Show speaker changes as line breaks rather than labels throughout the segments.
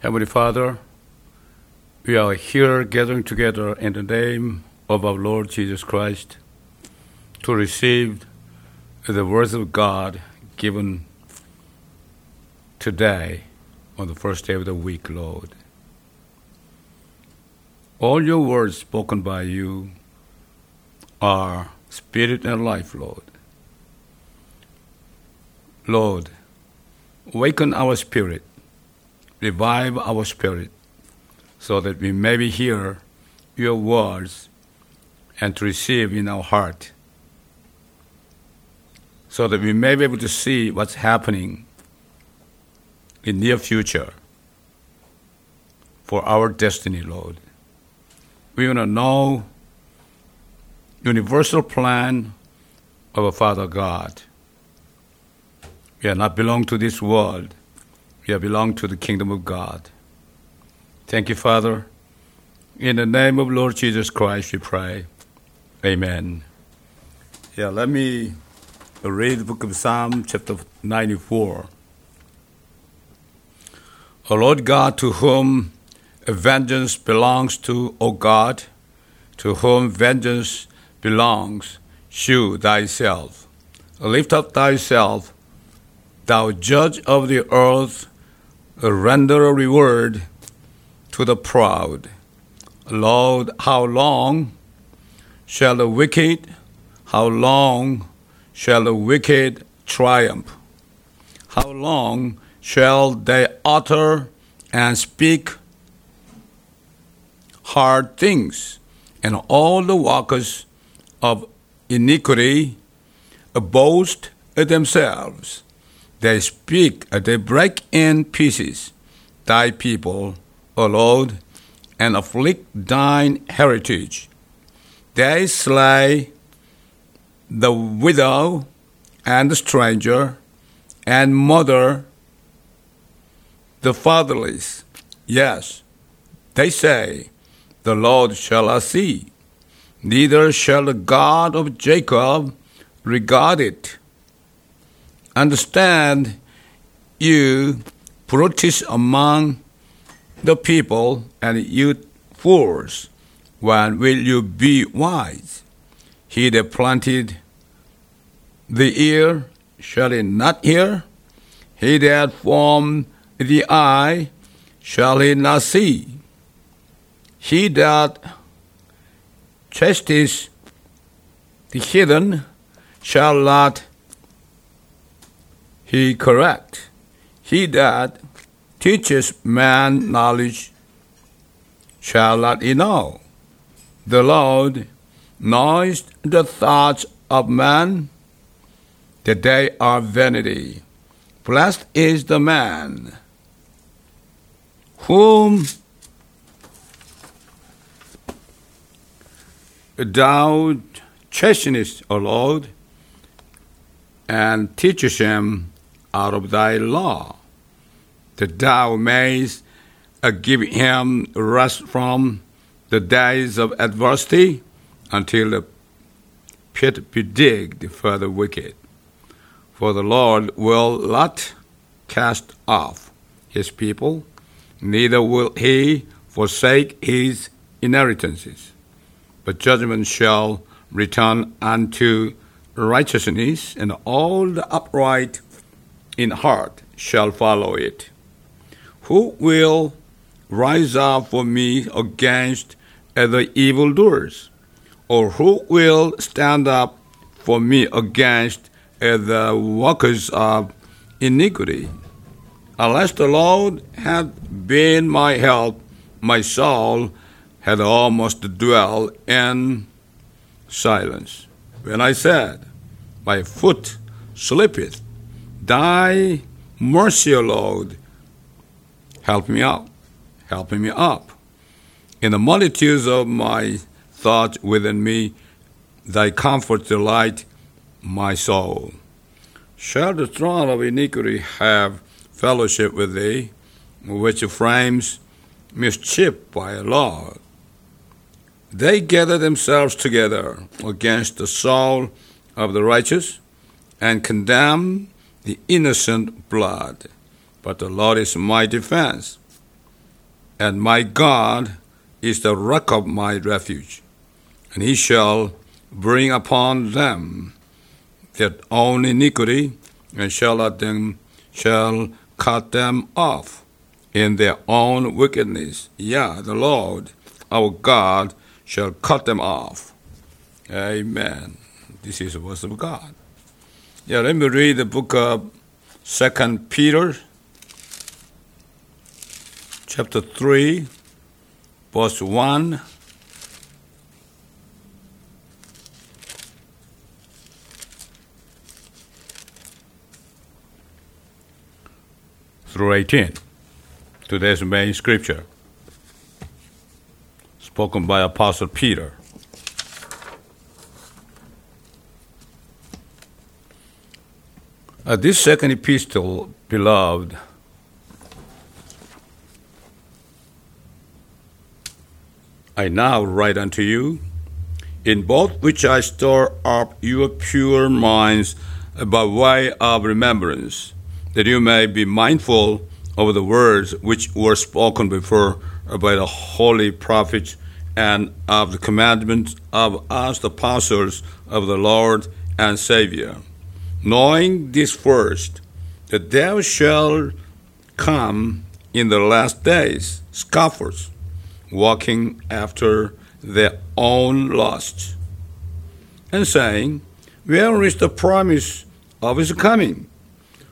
Heavenly Father, we are here gathering together in the name of our Lord Jesus Christ to receive the words of God given today on the first day of the week, Lord. All your words spoken by you are spirit and life, Lord. Lord, awaken our spirit, revive our spirit, so that we may hear your words and to receive in our heart, so that we may be able to see what's happening in near future for our destiny, Lord. We want to know universal plan of a Father God. We are not belong to this world. Are belong to the kingdom of God. Thank you, Father. In the name of Lord Jesus Christ, we pray. Amen. Yeah, let me read the book of Psalm, chapter 94. O Lord God, to whom vengeance belongs to, O God, to whom vengeance belongs, shew thyself. Lift up thyself, thou judge of the earth, render a reward to the proud. Lord, how long shall the wicked, how long shall the wicked triumph? How long shall they utter and speak hard things, and all the workers of iniquity boast themselves. They speak, uh, they break in pieces thy people, O Lord, and afflict thine heritage. They slay the widow and the stranger, and murder the fatherless. Yes, they say, The Lord shall I see, neither shall the God of Jacob regard it. Understand, you brutish among the people, and you fools, when will you be wise? He that planted the ear, shall he not hear? He that formed the eye, shall he not see? He that chastises the heathen, shall not he correct? He that teaches man knowledge, shall not he know? The Lord knows the thoughts of man, that they are vanity. Blessed is the man whom thou chastenest, O Lord, and teaches him out of thy law, that thou mayest uh, give him rest from the days of adversity until the pit be digged for the wicked. For the Lord will not cast off his people, neither will he forsake his inheritances. But judgment shall return unto righteousness, and all the upright in heart shall follow it. Who will rise up for me against the evildoers? Or who will stand up for me against the workers of iniquity? Unless the Lord had been my help, my soul had almost dwelt in silence. When I said, My foot slippeth, thy mercy, O Lord, help me out, helping me up. In the multitudes of my thoughts within me, thy comfort delight my soul. Shall the throne of iniquity have fellowship with thee, which frames mischief by a law? They gather themselves together against the soul of the righteous and condemn the innocent blood. But the Lord is my defense. and my God is the rock of my refuge, and he shall bring upon them their own iniquity, and shall let them shall cut them off in their own wickedness. Yeah, the Lord our God shall cut them off. Amen. This is the words of God. Yeah, let me read the book of Second Peter, chapter three, verse one. Through 18. Today's main scripture, spoken by Apostle Peter. Uh, this second epistle, beloved, I now write unto you, in both which I store up your pure minds by way of remembrance, that you may be mindful of the words which were spoken before by the holy prophets and of the commandments of us, the apostles of the Lord and Savior knowing this first, that there shall come in the last days scoffers, walking after their own lusts, and saying, Where is the promise of his coming?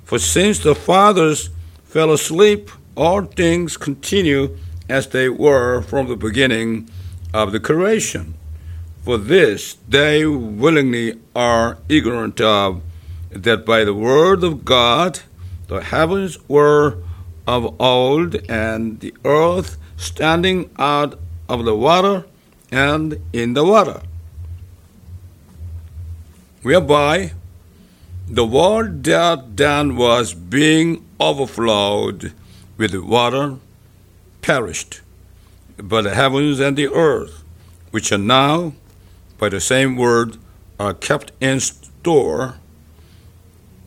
For since the fathers fell asleep, all things continue as they were from the beginning of the creation. For this they willingly are ignorant of that by the word of God the heavens were of old, and the earth standing out of the water and in the water, whereby the world that then was being overflowed with water perished. But the heavens and the earth, which are now by the same word, are kept in store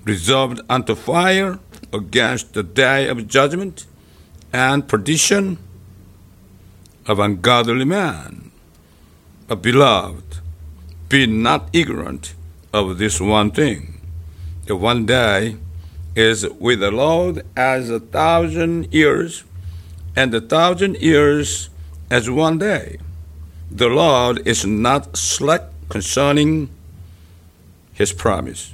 reserved unto fire against the day of judgment and perdition of ungodly man. But beloved, be not ignorant of this one thing, that one day is with the Lord as a thousand years, and a thousand years as one day. The Lord is not slack concerning his promise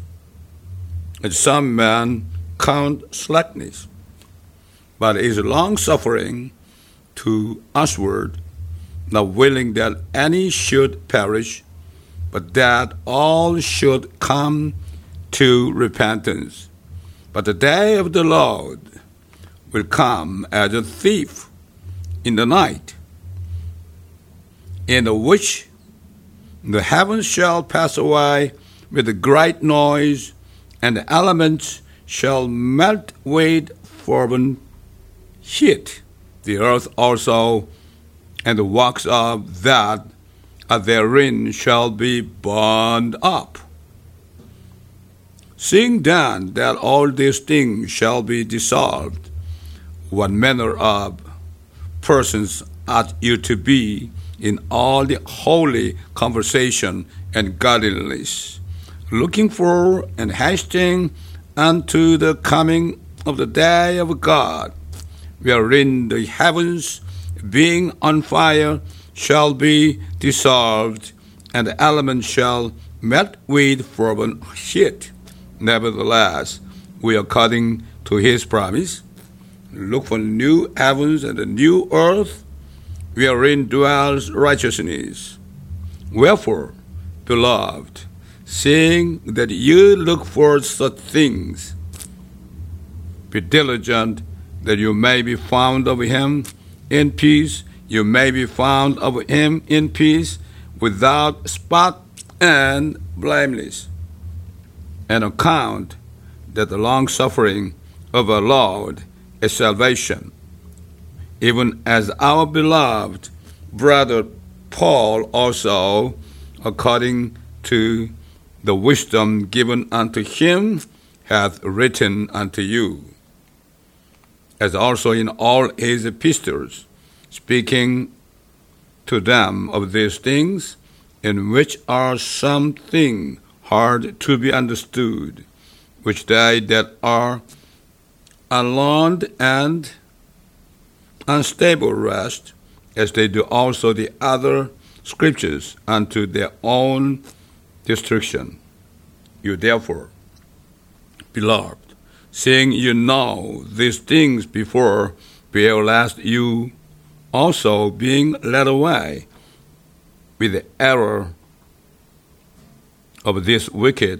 and some men count slackness, but is long suffering to usward, not willing that any should perish, but that all should come to repentance. But the day of the Lord will come as a thief in the night, in the which the heavens shall pass away with a great noise and the elements shall melt with fervent heat. The earth also and the works of that are therein shall be burned up. Seeing then that all these things shall be dissolved, what manner of persons ought you to be in all the holy conversation and godliness? Looking for and hasting unto the coming of the day of God, wherein the heavens, being on fire, shall be dissolved, and the elements shall melt with fervent heat. Nevertheless, we, are according to his promise, look for new heavens and a new earth, wherein dwells righteousness. Wherefore, beloved, seeing that you look for such things. Be diligent that you may be found of him in peace, you may be found of him in peace, without spot and blameless. And account that the long suffering of our Lord is salvation, even as our beloved brother Paul also, according to the wisdom given unto him hath written unto you, as also in all his epistles, speaking to them of these things, in which are some things hard to be understood, which they that are alarmed and unstable rest, as they do also the other scriptures unto their own destruction. You therefore, beloved, seeing you know these things before, bear lest you also being led away with the error of this wicked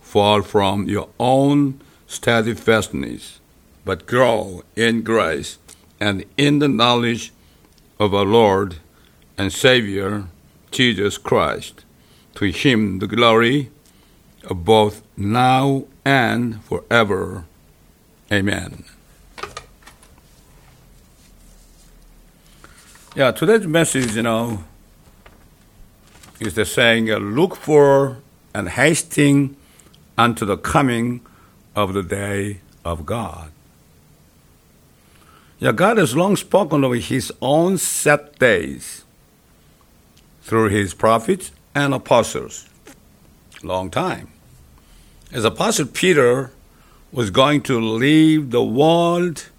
fall from your own steadfastness, but grow in grace and in the knowledge of our Lord and Savior Jesus Christ. To him the glory of both now and forever. Amen. Yeah, today's message, you know, is the saying, uh, look for and hasting unto the coming of the day of God. Yeah, God has long spoken of his own set days through his prophets and apostles. Long time. As Apostle Peter was going to leave the world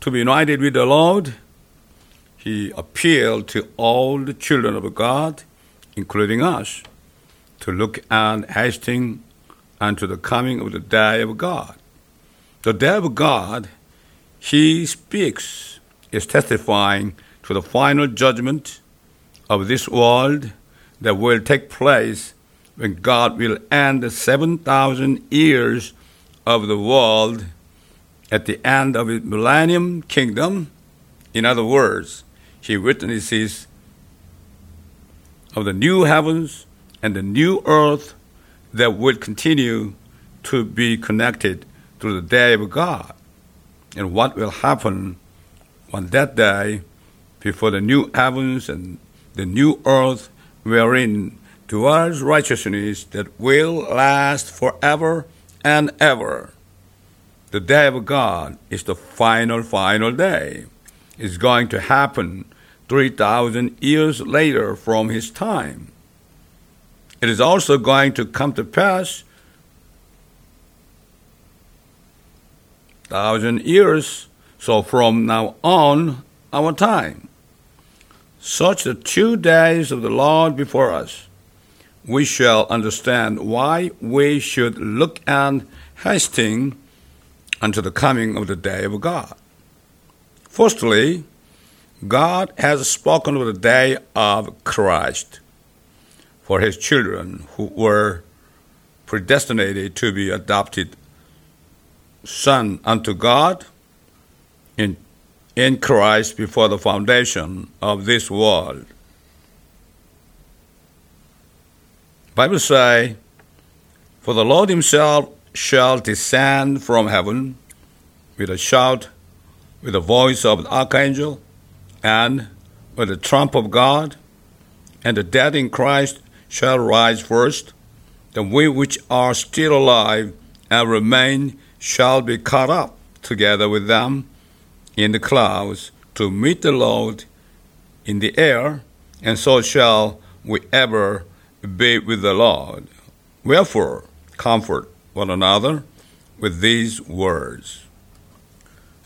to be united with the Lord, he appealed to all the children of God, including us, to look and hasting unto the coming of the day of God. The day of God, he speaks, is testifying to the final judgment of this world that will take place when God will end the 7,000 years of the world at the end of his millennium kingdom. In other words, he witnesses of the new heavens and the new earth that will continue to be connected to the day of God and what will happen on that day before the new heavens and the new earth wherein dwells righteousness that will last forever and ever. The day of God is the final, final day is going to happen 3,000 years later from his time. It is also going to come to pass thousand years, so from now on, our time. Such the two days of the Lord before us, we shall understand why we should look and hasten unto the coming of the day of God. Firstly, God has spoken of the day of Christ for his children who were predestinated to be adopted son unto God in, in Christ before the foundation of this world. Bible say, For the Lord himself shall descend from heaven with a shout with the voice of the archangel and with the trump of God, and the dead in Christ shall rise first. Then we which are still alive and remain shall be caught up together with them in the clouds to meet the Lord in the air, and so shall we ever be with the Lord. Wherefore, comfort one another with these words.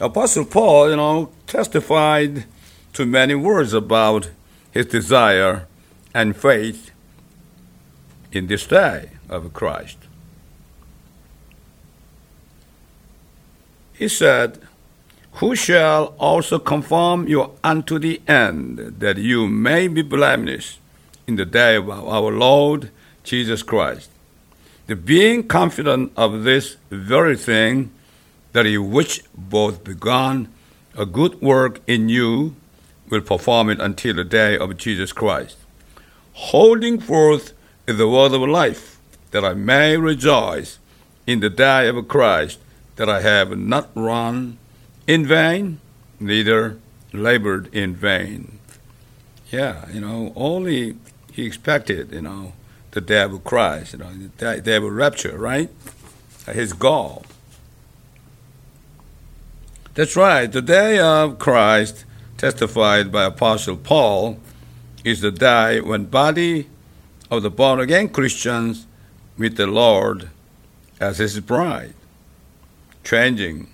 Apostle Paul, you know, testified to many words about his desire and faith in this day of Christ. He said, Who shall also confirm you unto the end, that you may be blameless in the day of our Lord Jesus Christ. The being confident of this very thing, that he which both begun a good work in you will perform it until the day of Jesus Christ. Holding forth is the word of life, that I may rejoice in the day of Christ, that I have not run in vain, neither labored in vain. Yeah, you know, only he expected, you know, the day of Christ, you know, the day of rapture, right? His goal. That's right. The day of Christ testified by Apostle Paul, is the day when body of the born again Christians meet the Lord as his bride, changing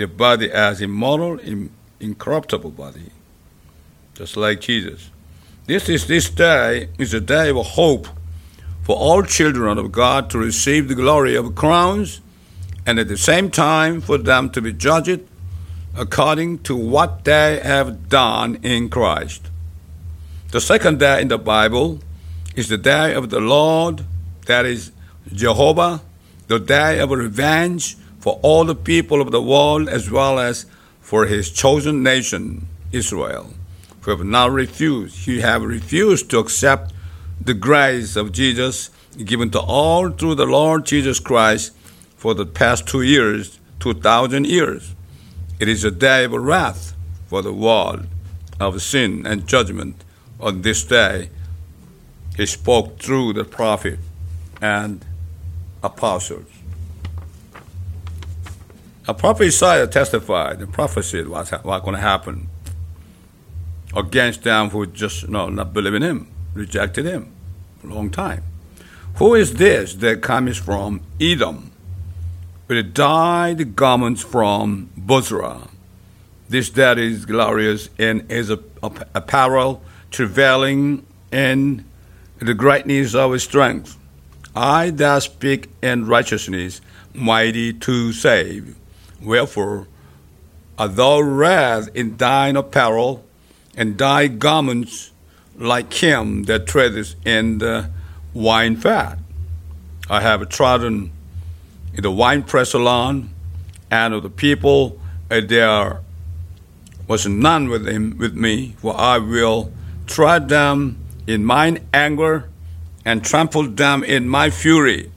their body as immortal, incorruptible body, just like Jesus. This is this day is a day of hope for all children of God to receive the glory of crowns, and at the same time for them to be judged according to what they have done in Christ. The second day in the Bible is the day of the Lord, that is Jehovah, the day of revenge for all the people of the world as well as for his chosen nation, Israel, who have now refused, who have refused to accept the grace of Jesus given to all through the Lord Jesus Christ for the past two years, 2,000 years. It is a day of wrath for the world of sin and judgment on this day. He spoke through the prophet and apostles. A prophet Isaiah testified and prophesied what's, what's going to happen against them who just no, not believe in him, rejected him for a long time. Who is this that comes from Edom? with dyed garments from Bozrah. This that is glorious in his apparel, travailing in the greatness of his strength. I that speak in righteousness, mighty to save. Wherefore, art thou red in thine apparel, and thy garments like him that treadeth in the wine fat. I have trodden in the wine press salon, and of the people, uh, there was none with him with me, for I will tread them in mine anger and trample them in my fury,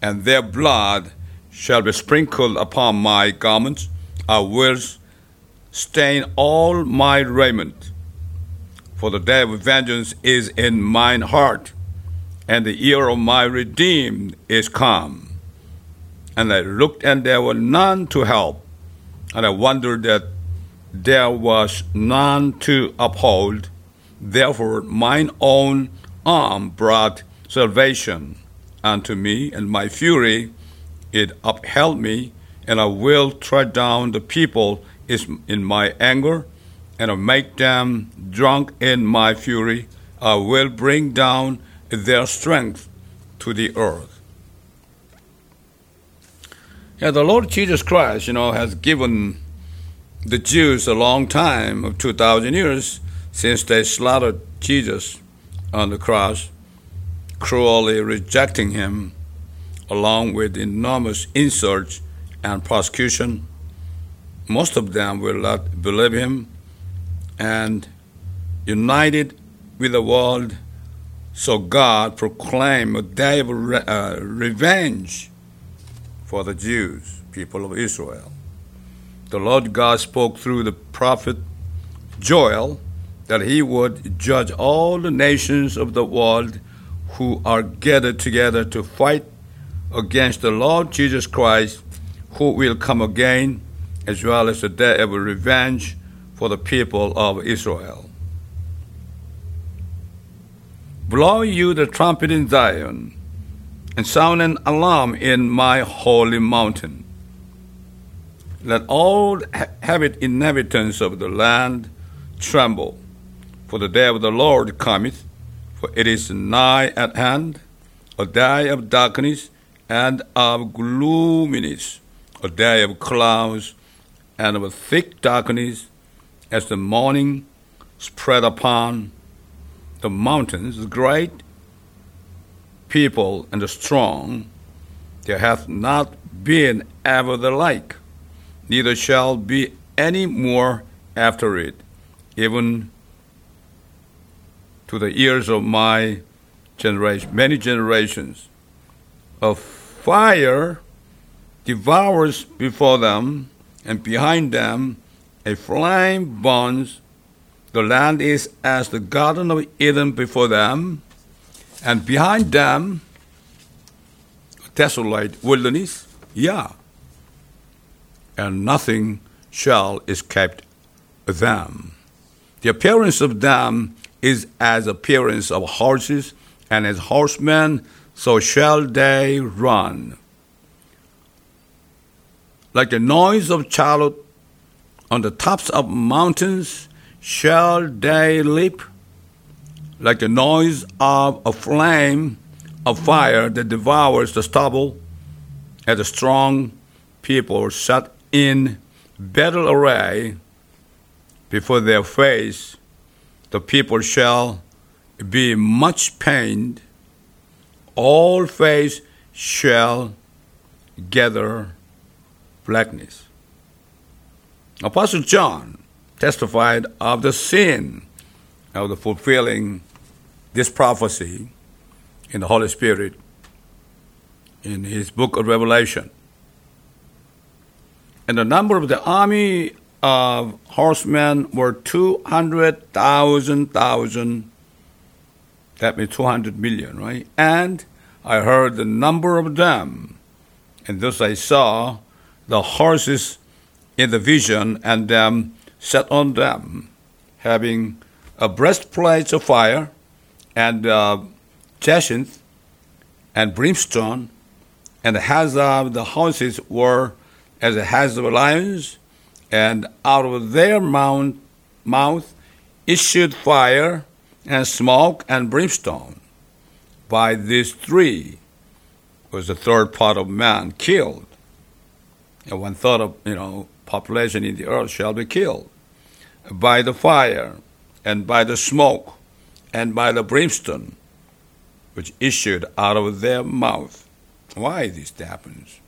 and their blood shall be sprinkled upon my garments. I will stain all my raiment. For the day of vengeance is in mine heart, and the year of my redeemed is come. And I looked, and there were none to help, and I wondered that there was none to uphold. Therefore, mine own arm brought salvation unto me, and my fury it upheld me, and I will tread down the people in my anger, and I make them drunk in my fury. I will bring down their strength to the earth. Yeah, the Lord Jesus Christ, you know, has given the Jews a long time of 2,000 years since they slaughtered Jesus on the cross, cruelly rejecting him, along with enormous insults and persecution. Most of them will not believe him, and united with the world, so God proclaimed a day of re- uh, revenge for the Jews, people of Israel. The Lord God spoke through the prophet Joel that he would judge all the nations of the world who are gathered together to fight against the Lord Jesus Christ, who will come again, as well as the day of revenge for the people of Israel. Blow you the trumpet in Zion, and sound an alarm in my holy mountain. Let all habit inhabitants of the land tremble for the day of the Lord cometh, for it is nigh at hand, a day of darkness and of gloominess, a day of clouds and of thick darkness, as the morning spread upon the mountains, the great people and the strong, there hath not been ever the like, neither shall be any more after it, even to the ears of my generation, many generations. A fire devours before them, and behind them a flame burns. The land is as the Garden of Eden before them, and behind them a desolate wilderness, yeah, and nothing shall escape them. The appearance of them is as appearance of horses, and as horsemen, so shall they run. Like the noise of chariot on the tops of mountains shall they leap, like the noise of a flame of fire that devours the stubble, as the strong people set in battle array before their face, the people shall be much pained. All face shall gather blackness. Apostle John testified of the sin of the fulfilling this prophecy in the Holy Spirit in his book of Revelation. And the number of the army of horsemen were 200,000, thousand. That means 200 million, right? And I heard the number of them. And thus I saw the horses in the vision and them set on them, having a breastplate of fire and uh, and brimstone, and the heads of the horses were as the heads of lions, and out of their mouth, mouth issued fire and smoke and brimstone. By these three was the third part of man killed. And one third of you know population in the earth shall be killed by the fire and by the smoke and by the brimstone which issued out of their mouth. Why this happens?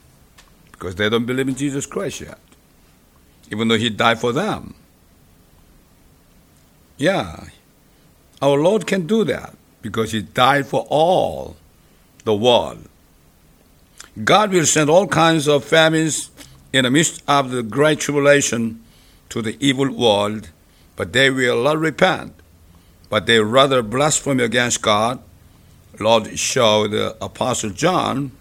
Because they don't believe in Jesus Christ yet even though he died for them. Yeah, our Lord can do that because he died for all the world. God will send all kinds of famines in the midst of the great tribulation to the evil world, but they will not repent, but they rather blaspheme against God. Lord showed the Apostle John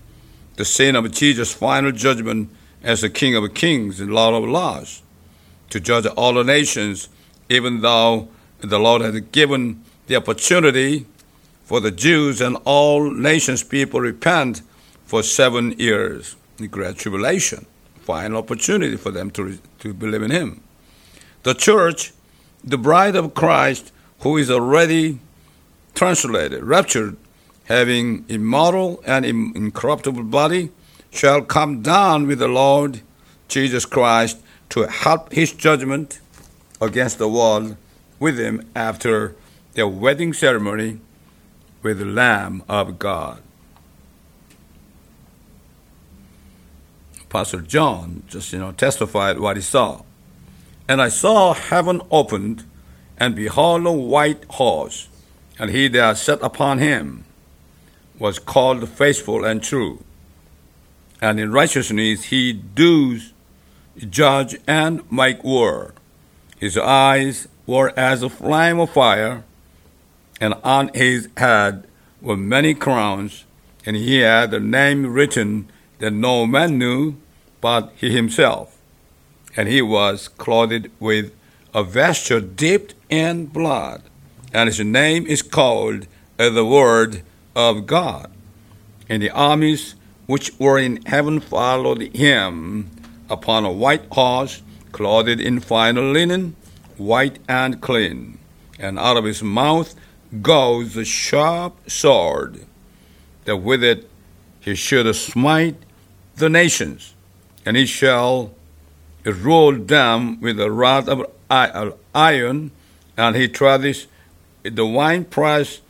the scene of Jesus' final judgment as the King of kings and Lord of lords, to judge all the nations, even though the Lord had given the opportunity for the Jews and all nations people repent for seven years. The Great Tribulation, final opportunity for them to, to believe in Him. The church, the bride of Christ, who is already translated, raptured, having immortal and incorruptible body, shall come down with the Lord Jesus Christ to help his judgment against the world with him after their wedding ceremony with the Lamb of God. Apostle John just you know testified what he saw. And I saw heaven opened, and behold a white horse, and he that sat upon him was called faithful and true and in righteousness he does judge and make war. His eyes were as a flame of fire, and on his head were many crowns, and he had a name written that no man knew but he himself. And he was clothed with a vesture dipped in blood, and his name is called uh, the Word of God. And the armies which were in heaven followed him upon a white horse, clothed in fine linen, white and clean. And out of his mouth goes a sharp sword, that with it he should smite the nations, and he shall rule them with a rod of iron, and he treadeth the winepress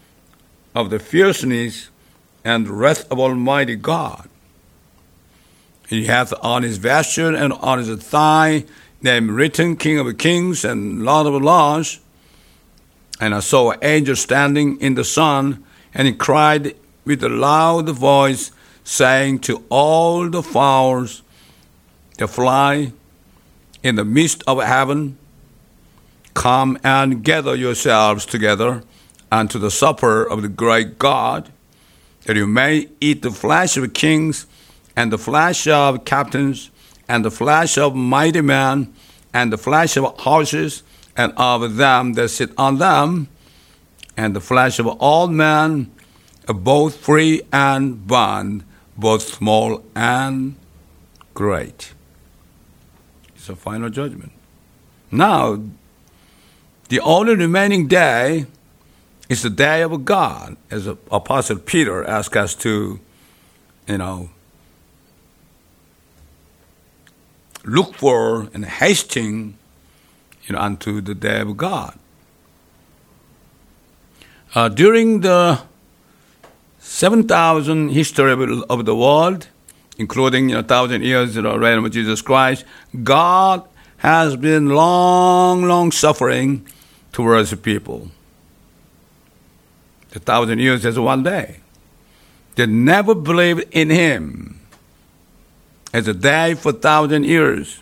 of the fierceness and wrath of Almighty God. He hath on his vesture and on his thigh name written King of Kings and Lord of Lords. And I saw an angel standing in the sun, and he cried with a loud voice, saying to all the fowls that fly in the midst of heaven, Come and gather yourselves together unto the supper of the great God that you may eat the flesh of kings, and the flesh of captains, and the flesh of mighty men, and the flesh of houses, and of them that sit on them, and the flesh of all men, both free and bond, both small and great. It's a final judgment. Now, the only remaining day is the day of God, as Apostle Peter asked us to, you know, look for and hasting you know, unto the day of God. Uh, during the 7,000 history of, the world, including you know, 1,000 years of the reign of Jesus Christ, God has been long, long suffering towards the people. A thousand years is one day. They never believed in Him as a day for a thousand years.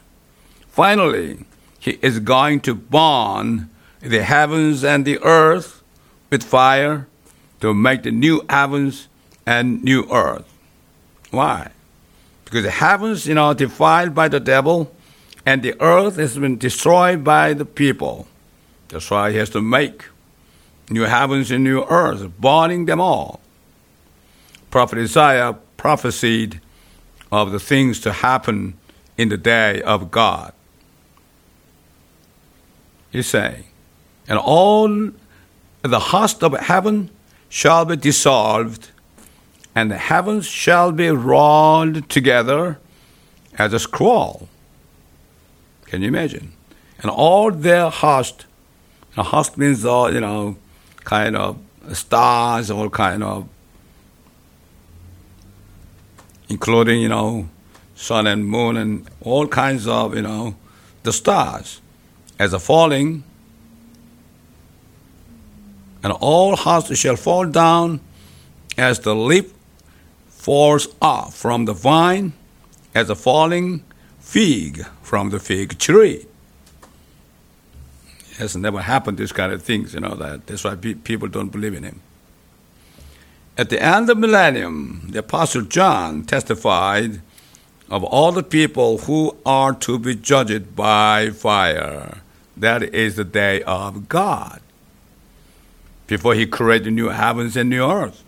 Finally, He is going to burn the heavens and the earth with fire to make the new heavens and new earth. Why? Because the heavens, you know, defiled by the devil, and the earth has been destroyed by the people. That's why he has to make new heavens and new earth, burning them all. Prophet Isaiah prophesied of the things to happen in the day of God. He's saying, and all the host of heaven shall be dissolved, and the heavens shall be rolled together as a scroll. Can you imagine? And all their host, the host means all, you know, kind of stars, all kind of including, you know, sun and moon and all kinds of, you know, the stars as a falling, and all houses shall fall down as the leaf falls off from the vine, as a falling fig from the fig tree. Has never happened, these kind of things, you know, that that's why people don't believe in him. At the end of the millennium, the Apostle John testified of all the people who are to be judged by fire. That is the day of God. Before he created new heavens and new earth.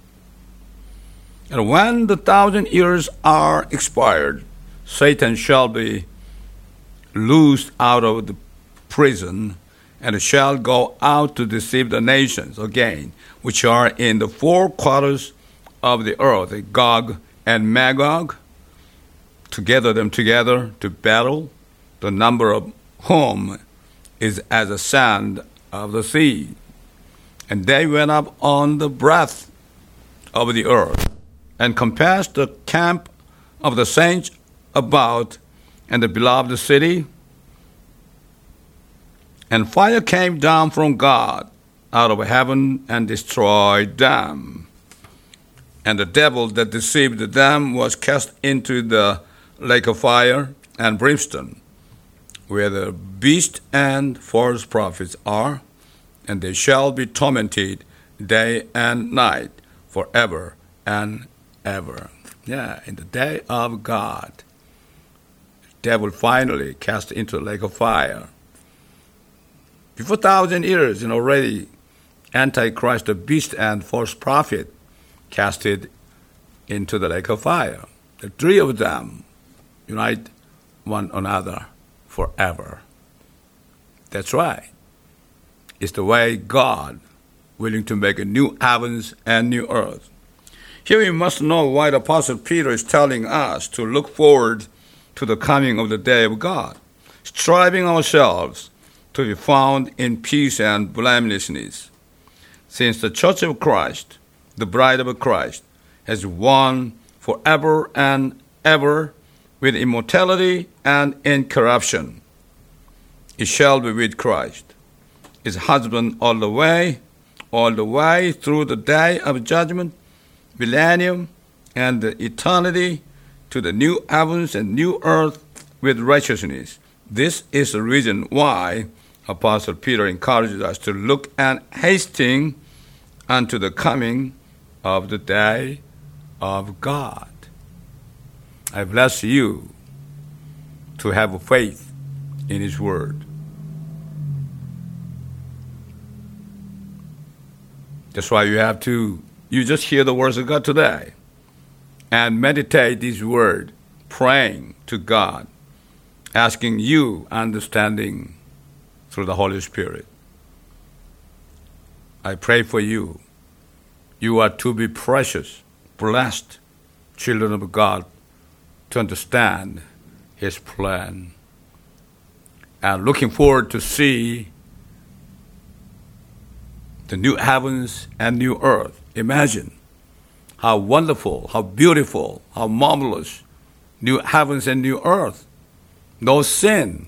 And when the thousand years are expired, Satan shall be loosed out of the prison and shall go out to deceive the nations again which are in the four quarters of the earth, Gog and Magog, to gather them together to battle, the number of whom is as the sand of the sea. And they went up on the breadth of the earth, and compassed the camp of the saints about and the beloved city. And fire came down from God out of heaven and destroyed them. And the devil that deceived them was cast into the lake of fire and brimstone, where the beast and false prophets are, and they shall be tormented day and night forever and ever. Yeah, in the day of God, devil finally cast into the lake of fire. Before thousand years, and already Antichrist, the beast, and false prophet casted into the lake of fire. The three of them unite one another forever. That's right. It's the way God willing to make a new heavens and new earth. Here we must know why the Apostle Peter is telling us to look forward to the coming of the day of God, striving ourselves to be found in peace and blamelessness since the Church of Christ, the bride of Christ, has won forever and ever with immortality and incorruption. It shall be with Christ, his husband all the way, all the way through the day of judgment, millennium, and the eternity to the new heavens and new earth with righteousness. This is the reason why Apostle Peter encourages us to look and hasten unto the coming of the day of God. I bless you to have faith in His Word. That's why you have to, you just hear the words of God today and meditate this word, praying to God, asking you understanding through the Holy Spirit. I pray for you. You are to be precious, blessed children of God to understand His plan. And looking forward to see the new heavens and new earth. Imagine how wonderful, how beautiful, how marvelous new heavens and new earth. No sin,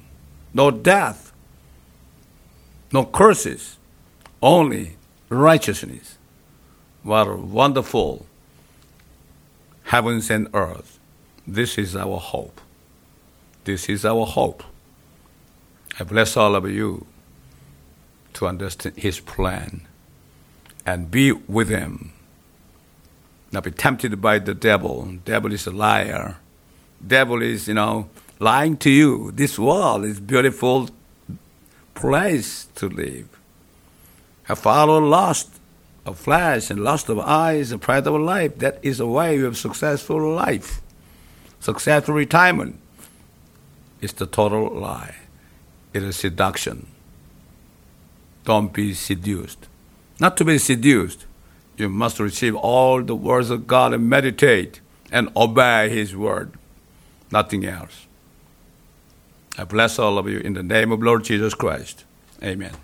no death, no curses, only righteousness. What wonderful heavens and earth. This is our hope. This is our hope. I bless all of you to understand His plan and be with Him. Not be tempted by the devil. Devil is a liar. Devil is, you know, lying to you. This world is beautiful place to live. Have followed lust of flesh and lust of eyes and pride of life. That is a way of successful life. Successful retirement is the total lie. It is seduction. Don't be seduced. Not to be seduced, you must receive all the words of God and meditate and obey His word. Nothing else. I bless all of you in the name of Lord Jesus Christ. Amen.